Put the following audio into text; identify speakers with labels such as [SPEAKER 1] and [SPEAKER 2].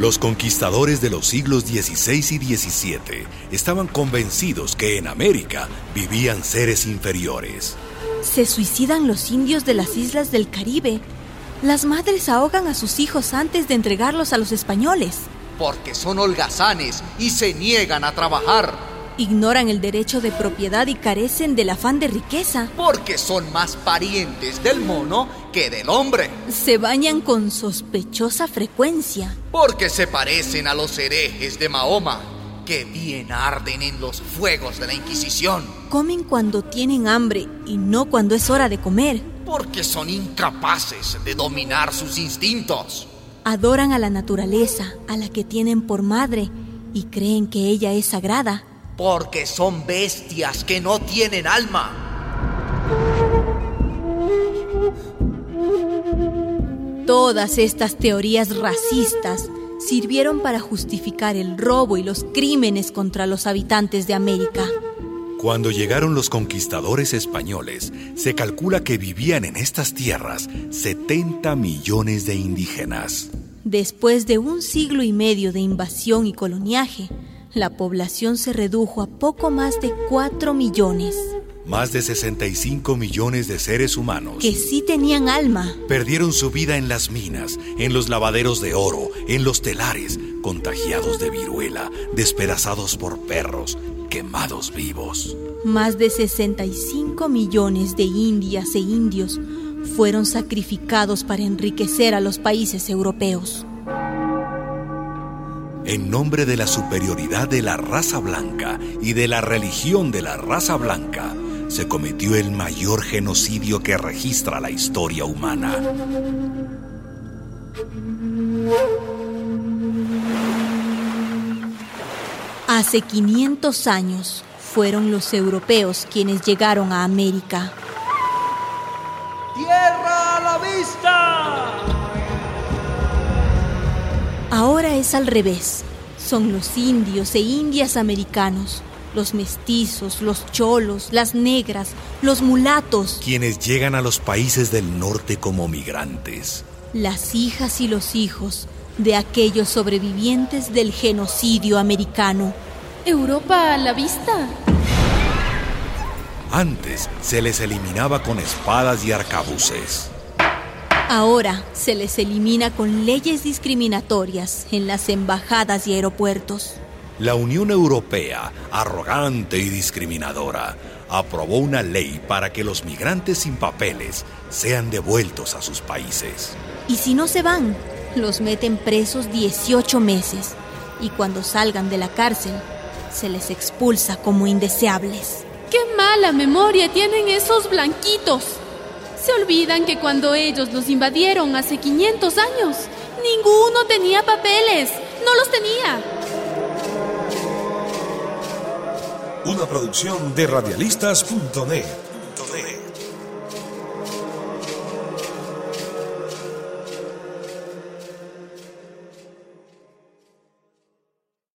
[SPEAKER 1] Los conquistadores de los siglos XVI y XVII estaban convencidos que en América vivían seres inferiores.
[SPEAKER 2] Se suicidan los indios de las islas del Caribe. Las madres ahogan a sus hijos antes de entregarlos a los españoles.
[SPEAKER 3] Porque son holgazanes y se niegan a trabajar.
[SPEAKER 2] Ignoran el derecho de propiedad y carecen del afán de riqueza.
[SPEAKER 3] Porque son más parientes del mono que del hombre.
[SPEAKER 2] Se bañan con sospechosa frecuencia.
[SPEAKER 3] Porque se parecen a los herejes de Mahoma, que bien arden en los fuegos de la Inquisición.
[SPEAKER 2] Comen cuando tienen hambre y no cuando es hora de comer.
[SPEAKER 3] Porque son incapaces de dominar sus instintos.
[SPEAKER 2] Adoran a la naturaleza, a la que tienen por madre, y creen que ella es sagrada
[SPEAKER 3] porque son bestias que no tienen alma.
[SPEAKER 2] Todas estas teorías racistas sirvieron para justificar el robo y los crímenes contra los habitantes de América.
[SPEAKER 1] Cuando llegaron los conquistadores españoles, se calcula que vivían en estas tierras 70 millones de indígenas.
[SPEAKER 2] Después de un siglo y medio de invasión y coloniaje, la población se redujo a poco más de 4 millones.
[SPEAKER 1] Más de 65 millones de seres humanos
[SPEAKER 2] que sí tenían alma
[SPEAKER 1] perdieron su vida en las minas, en los lavaderos de oro, en los telares, contagiados de viruela, despedazados por perros, quemados vivos.
[SPEAKER 2] Más de 65 millones de indias e indios fueron sacrificados para enriquecer a los países europeos
[SPEAKER 1] en nombre de la superioridad de la raza blanca y de la religión de la raza blanca, se cometió el mayor genocidio que registra la historia humana.
[SPEAKER 2] Hace 500 años fueron los europeos quienes llegaron a América.
[SPEAKER 3] ¡Tierra a la vista!
[SPEAKER 2] Ahora es al revés. Son los indios e indias americanos, los mestizos, los cholos, las negras, los mulatos.
[SPEAKER 1] Quienes llegan a los países del norte como migrantes.
[SPEAKER 2] Las hijas y los hijos de aquellos sobrevivientes del genocidio americano.
[SPEAKER 4] ¿Europa a la vista?
[SPEAKER 1] Antes se les eliminaba con espadas y arcabuces.
[SPEAKER 2] Ahora se les elimina con leyes discriminatorias en las embajadas y aeropuertos.
[SPEAKER 1] La Unión Europea, arrogante y discriminadora, aprobó una ley para que los migrantes sin papeles sean devueltos a sus países.
[SPEAKER 2] Y si no se van, los meten presos 18 meses y cuando salgan de la cárcel, se les expulsa como indeseables.
[SPEAKER 4] ¡Qué mala memoria tienen esos blanquitos! Se olvidan que cuando ellos los invadieron hace 500 años, ninguno tenía papeles, no los tenía.
[SPEAKER 5] Una producción de radialistas.net.